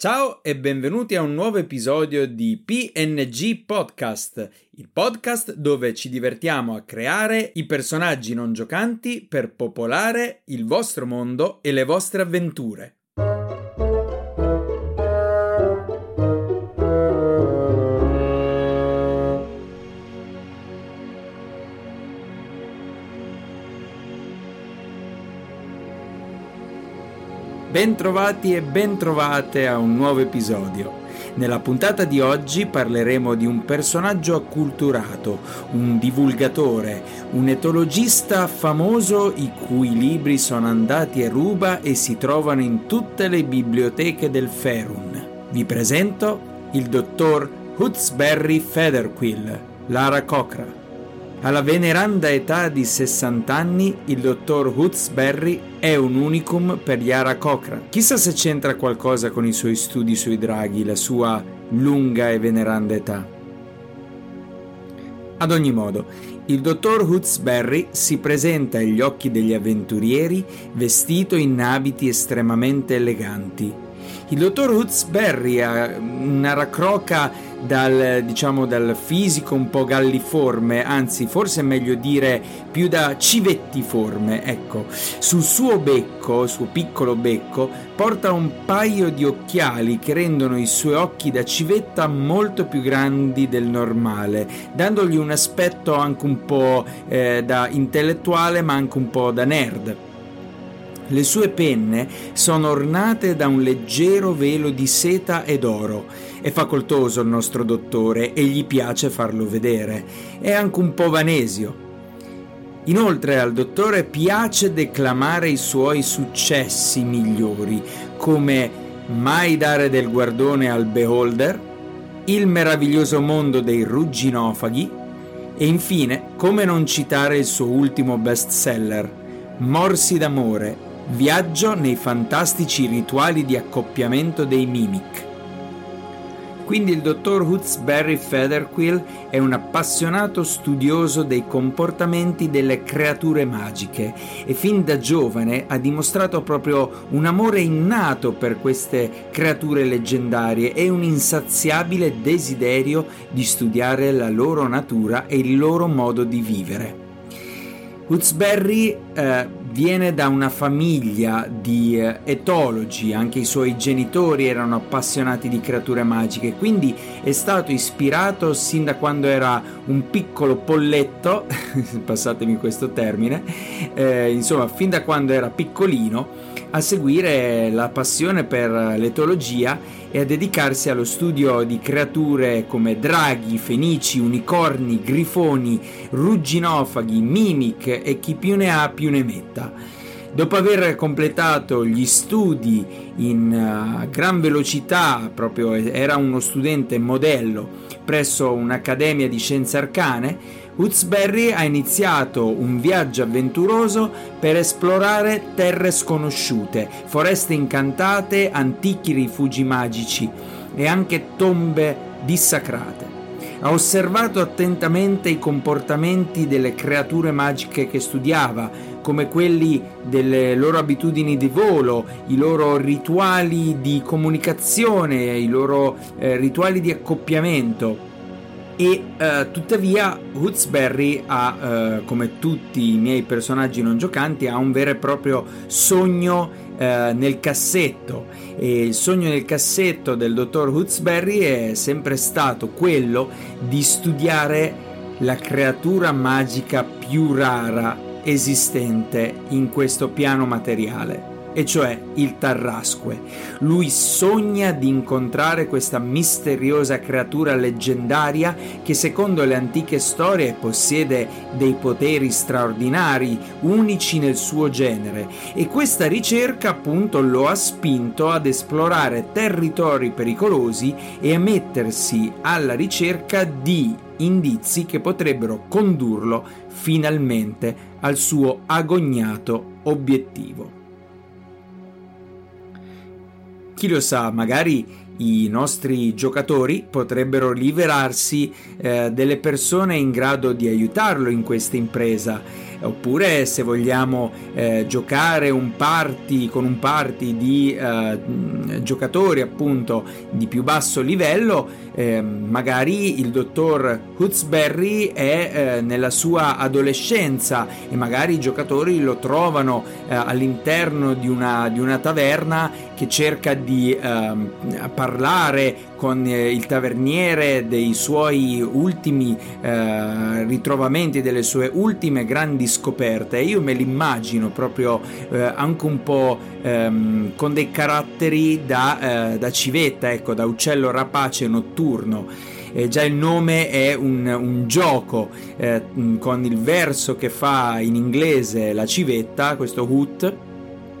Ciao e benvenuti a un nuovo episodio di PNG Podcast, il podcast dove ci divertiamo a creare i personaggi non giocanti per popolare il vostro mondo e le vostre avventure. Bentrovati e bentrovate a un nuovo episodio. Nella puntata di oggi parleremo di un personaggio acculturato, un divulgatore, un etologista famoso i cui libri sono andati a ruba e si trovano in tutte le biblioteche del Ferun. Vi presento il dottor Hutzberry Featherquill, Lara Cochra. Alla veneranda età di 60 anni, il dottor Hutzberry è un unicum per Yara Cochrane. Chissà se c'entra qualcosa con i suoi studi sui draghi, la sua lunga e veneranda età. Ad ogni modo, il dottor Hutzberry si presenta agli occhi degli avventurieri vestito in abiti estremamente eleganti. Il dottor Hutzberry ha una racroca dal, diciamo, dal fisico un po' galliforme, anzi forse è meglio dire più da civettiforme, ecco. Sul suo becco, suo piccolo becco, porta un paio di occhiali che rendono i suoi occhi da civetta molto più grandi del normale, dandogli un aspetto anche un po' eh, da intellettuale ma anche un po' da nerd. Le sue penne sono ornate da un leggero velo di seta ed oro. È facoltoso il nostro dottore e gli piace farlo vedere. È anche un po' vanesio. Inoltre al dottore piace declamare i suoi successi migliori, come Mai dare del guardone al beholder, Il meraviglioso mondo dei rugginofaghi e infine come non citare il suo ultimo bestseller, Morsi d'amore, Viaggio nei fantastici rituali di accoppiamento dei Mimic. Quindi il dottor Hutzberry Featherquill è un appassionato studioso dei comportamenti delle creature magiche e fin da giovane ha dimostrato proprio un amore innato per queste creature leggendarie e un insaziabile desiderio di studiare la loro natura e il loro modo di vivere. Hutzberry eh, viene da una famiglia di eh, etologi, anche i suoi genitori erano appassionati di creature magiche, quindi è stato ispirato sin da quando era un piccolo polletto, passatemi questo termine, eh, insomma fin da quando era piccolino, a seguire la passione per l'etologia e a dedicarsi allo studio di creature come draghi, fenici, unicorni, grifoni, rugginofaghi, mimic e chi più ne ha più ne metta. Dopo aver completato gli studi in uh, gran velocità, proprio era uno studente modello presso un'accademia di scienze arcane, Hutzberry ha iniziato un viaggio avventuroso per esplorare terre sconosciute, foreste incantate, antichi rifugi magici e anche tombe dissacrate. Ha osservato attentamente i comportamenti delle creature magiche che studiava, come quelli delle loro abitudini di volo, i loro rituali di comunicazione, i loro eh, rituali di accoppiamento e uh, tuttavia Woodsberry ha, uh, come tutti i miei personaggi non giocanti, ha un vero e proprio sogno uh, nel cassetto e il sogno nel cassetto del dottor Woodsberry è sempre stato quello di studiare la creatura magica più rara esistente in questo piano materiale. E cioè il Tarrasque. Lui sogna di incontrare questa misteriosa creatura leggendaria che secondo le antiche storie possiede dei poteri straordinari, unici nel suo genere e questa ricerca appunto lo ha spinto ad esplorare territori pericolosi e a mettersi alla ricerca di indizi che potrebbero condurlo finalmente al suo agognato obiettivo. Chi lo sa, magari i nostri giocatori potrebbero rivelarsi eh, delle persone in grado di aiutarlo in questa impresa oppure se vogliamo eh, giocare un party con un party di eh, giocatori appunto di più basso livello eh, magari il dottor Hutzberry è eh, nella sua adolescenza e magari i giocatori lo trovano eh, all'interno di una, di una, taverna che cerca di ehm, parlare con eh, il taverniere dei suoi ultimi eh, ritrovamenti, delle sue ultime grandi scoperte. Io me l'immagino proprio eh, anche un po' ehm, con dei caratteri da, eh, da civetta, ecco, da uccello rapace notturno. Eh, già il nome è un, un gioco eh, con il verso che fa in inglese la civetta, questo hoot,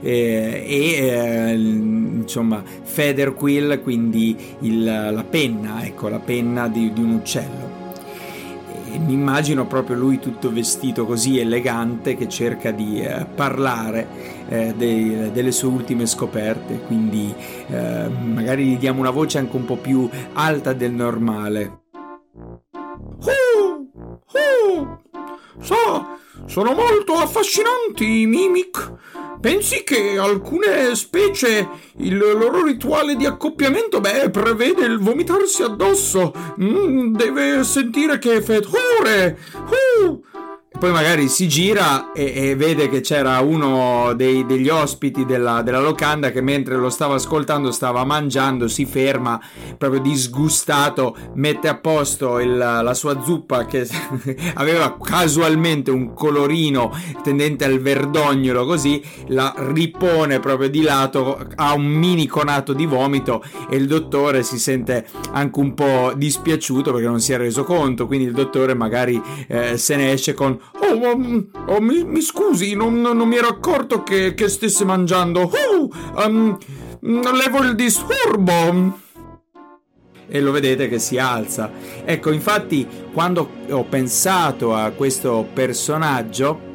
eh, e eh, insomma feather quill quindi il, la penna ecco la penna di, di un uccello. Mi immagino proprio lui tutto vestito così elegante che cerca di eh, parlare eh, dei, delle sue ultime scoperte. Quindi eh, magari gli diamo una voce anche un po' più alta del normale. Uh, uh, so, sono molto affascinanti i mimic Pensi che alcune specie il loro rituale di accoppiamento, beh, prevede il vomitarsi addosso. Mm, deve sentire che fetore. Uh, poi magari si gira e, e vede che c'era uno dei, degli ospiti della, della, locanda che mentre lo stava ascoltando stava mangiando, si ferma proprio disgustato, mette a posto il, la sua zuppa che aveva casualmente un colorino tendente al verdognolo così, la ripone proprio di lato, ha un mini conato di vomito e il dottore si sente anche un po' dispiaciuto perché non si è reso conto, quindi il dottore magari eh, se ne esce con Oh, oh mi, mi, scusi, non, non, mi ero accorto che, che stesse mangiando. Oh, um, levo il disturbo e lo vedete che si alza. Ecco, infatti, quando ho pensato a questo personaggio,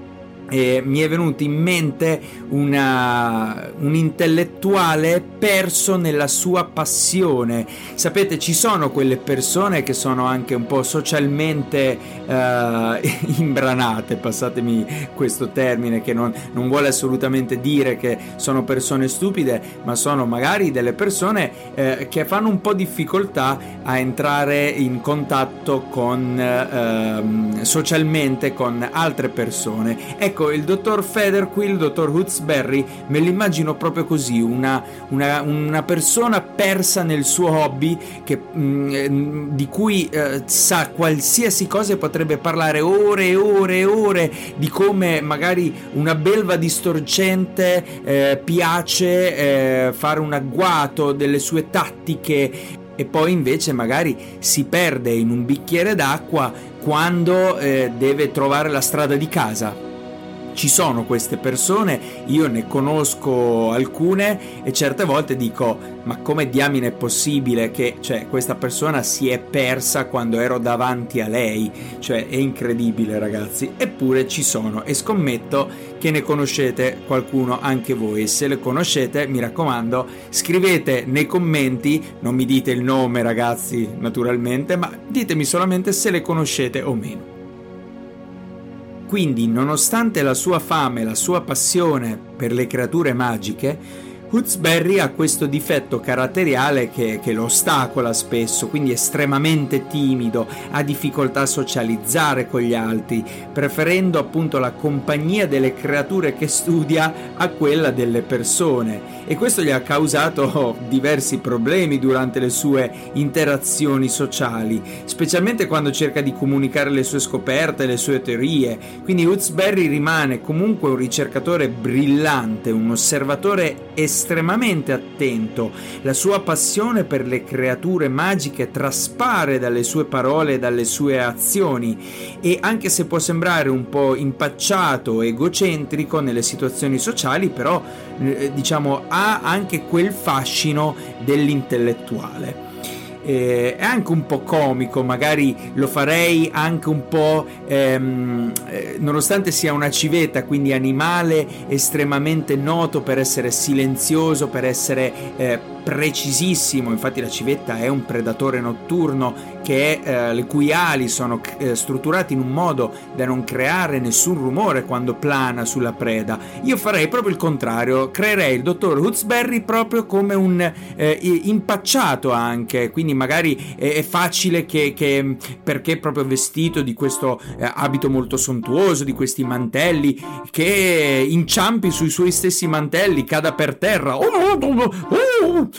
eh, mi è venuto in mente una, un intellettuale perso nella sua passione. Sapete, ci sono quelle persone che sono anche un po' socialmente eh, imbranate, passatemi questo termine che non, non, vuole assolutamente dire che sono persone stupide, ma sono magari delle persone eh, che fanno un po' difficoltà a entrare in contatto con ehm, socialmente con altre persone. Ecco, ecco, il dottor Feder qui, il dottor Hutzberry, me l'immagino proprio così, una, una, una persona persa nel suo hobby che, mh, mm, di cui eh, sa qualsiasi cosa e potrebbe parlare ore e ore e ore di come magari una belva distorcente eh, piace eh, fare un agguato delle sue tattiche e poi invece magari si perde in un bicchiere d'acqua quando eh, deve trovare la strada di casa ci sono queste persone, io ne conosco alcune e certe volte dico ma come diamine è possibile che cioè, questa persona si è persa quando ero davanti a lei? Cioè è incredibile ragazzi, eppure ci sono e scommetto che ne conoscete qualcuno anche voi. Se le conoscete mi raccomando scrivete nei commenti, non mi dite il nome ragazzi naturalmente, ma ditemi solamente se le conoscete o meno. Quindi, nonostante la sua fame, la sua passione per le creature magiche, Hootsberry ha questo difetto caratteriale che, che, lo ostacola spesso, quindi è estremamente timido, ha difficoltà a socializzare con gli altri, preferendo appunto la compagnia delle creature che studia a quella delle persone e questo gli ha causato diversi problemi durante le sue interazioni sociali, specialmente quando cerca di comunicare le sue scoperte, le sue teorie. Quindi Hootsberry rimane comunque un ricercatore brillante, un osservatore estremamente estremamente attento. La sua passione per le creature magiche traspare dalle sue parole e dalle sue azioni e anche se può sembrare un po' impacciato, egocentrico nelle situazioni sociali, però eh, diciamo ha anche quel fascino dell'intellettuale eh, è anche un po' comico, magari lo farei anche un po', ehm, eh, nonostante sia una civetta, quindi animale estremamente noto per essere silenzioso, per essere eh, precisissimo, infatti la civetta è un predatore notturno che, eh, le cui ali sono eh, strutturate in un modo da non creare nessun rumore quando plana sulla preda. Io farei proprio il contrario, creerei il dottor Hootsberry proprio come un eh, impacciato anche, quindi magari è, facile che, che, perché proprio vestito di questo eh, abito molto sontuoso, di questi mantelli, che inciampi sui suoi stessi mantelli, cada per terra. Oh, oh, oh, oh,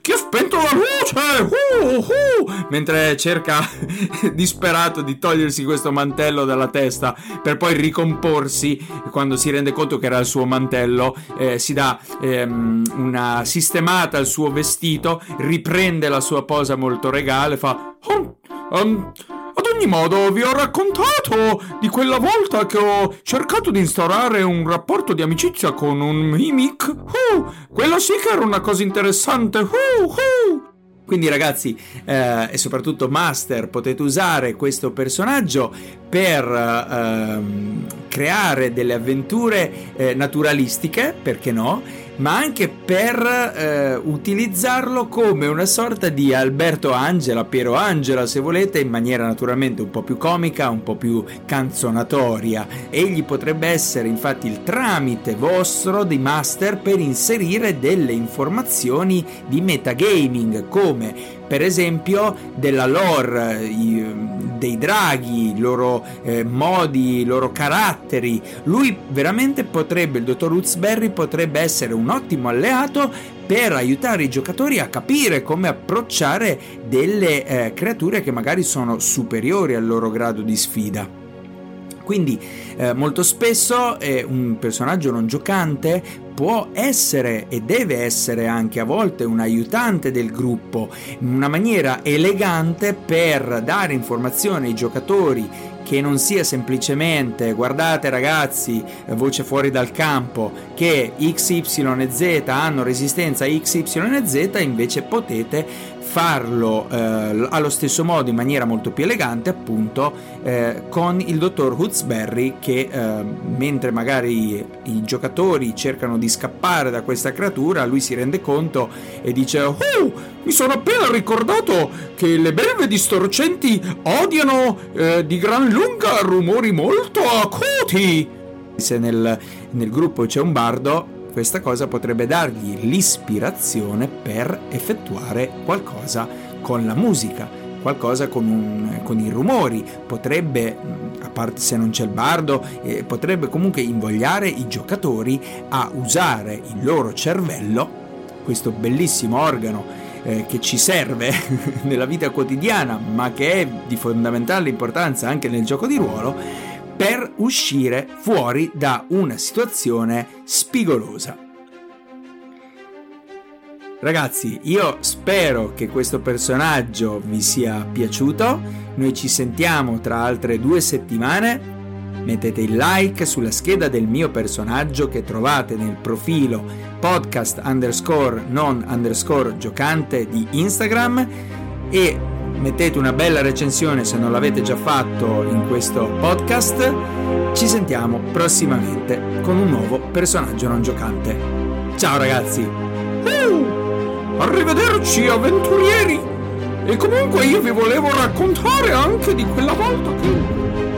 chi ha spento la luce? Uh, uh, mentre cerca disperato di togliersi questo mantello dalla testa per poi ricomporsi quando si rende conto che era il suo mantello, eh, si dà ehm, una sistemata al suo vestito, riprende la sua posa molto regale, fa... Oh, um, ad ogni modo, vi ho raccontato di quella volta che ho cercato di instaurare un rapporto di amicizia con un mimic. Uh, quella sì che era una cosa interessante. Uh, uh. Quindi ragazzi eh, e soprattutto Master potete usare questo personaggio per ehm, creare delle avventure eh, naturalistiche, perché no? Ma anche per eh, utilizzarlo come una sorta di Alberto Angela, Piero Angela se volete, in maniera naturalmente un po' più comica, un po' più canzonatoria. Egli potrebbe essere infatti il tramite vostro di master per inserire delle informazioni di metagaming come per esempio della lore dei draghi, i loro eh, modi, i loro caratteri. Lui veramente potrebbe, il dottor Utzberry potrebbe essere un ottimo alleato per aiutare i giocatori a capire come approcciare delle eh, creature che magari sono superiori al loro grado di sfida. Quindi eh, molto spesso eh, un personaggio non giocante può essere e deve essere anche a volte un aiutante del gruppo, una maniera elegante per dare informazioni ai giocatori che non sia semplicemente guardate ragazzi, voce fuori dal campo, che X, Y e Z hanno resistenza X, Y e Z, invece potete farlo eh, allo stesso modo in maniera molto più elegante appunto eh, con il dottor Hootsberry che eh, mentre magari i giocatori cercano di scappare da questa creatura lui si rende conto e dice oh mi sono appena ricordato che le belve distorcenti odiano eh, di gran lunga rumori molto acuti. Se nel, nel gruppo c'è un bardo questa cosa potrebbe dargli l'ispirazione per effettuare qualcosa con la musica, qualcosa con, un, con i rumori, potrebbe, a parte se non c'è il bardo, eh, potrebbe comunque invogliare i giocatori a usare il loro cervello, questo bellissimo organo eh, che ci serve nella vita quotidiana, ma che è di fondamentale importanza anche nel gioco di ruolo, per uscire fuori da una situazione spigolosa. Ragazzi, io spero che questo personaggio vi sia piaciuto. Noi ci sentiamo tra altre due settimane. Mettete il like sulla scheda del mio personaggio che trovate nel profilo podcast underscore non underscore giocante di Instagram e mettete una bella recensione se non l'avete già fatto in questo podcast. Ci sentiamo prossimamente con un nuovo personaggio non giocante. Ciao ragazzi! Uh, arrivederci avventurieri! E comunque io vi volevo raccontare anche di quella volta che...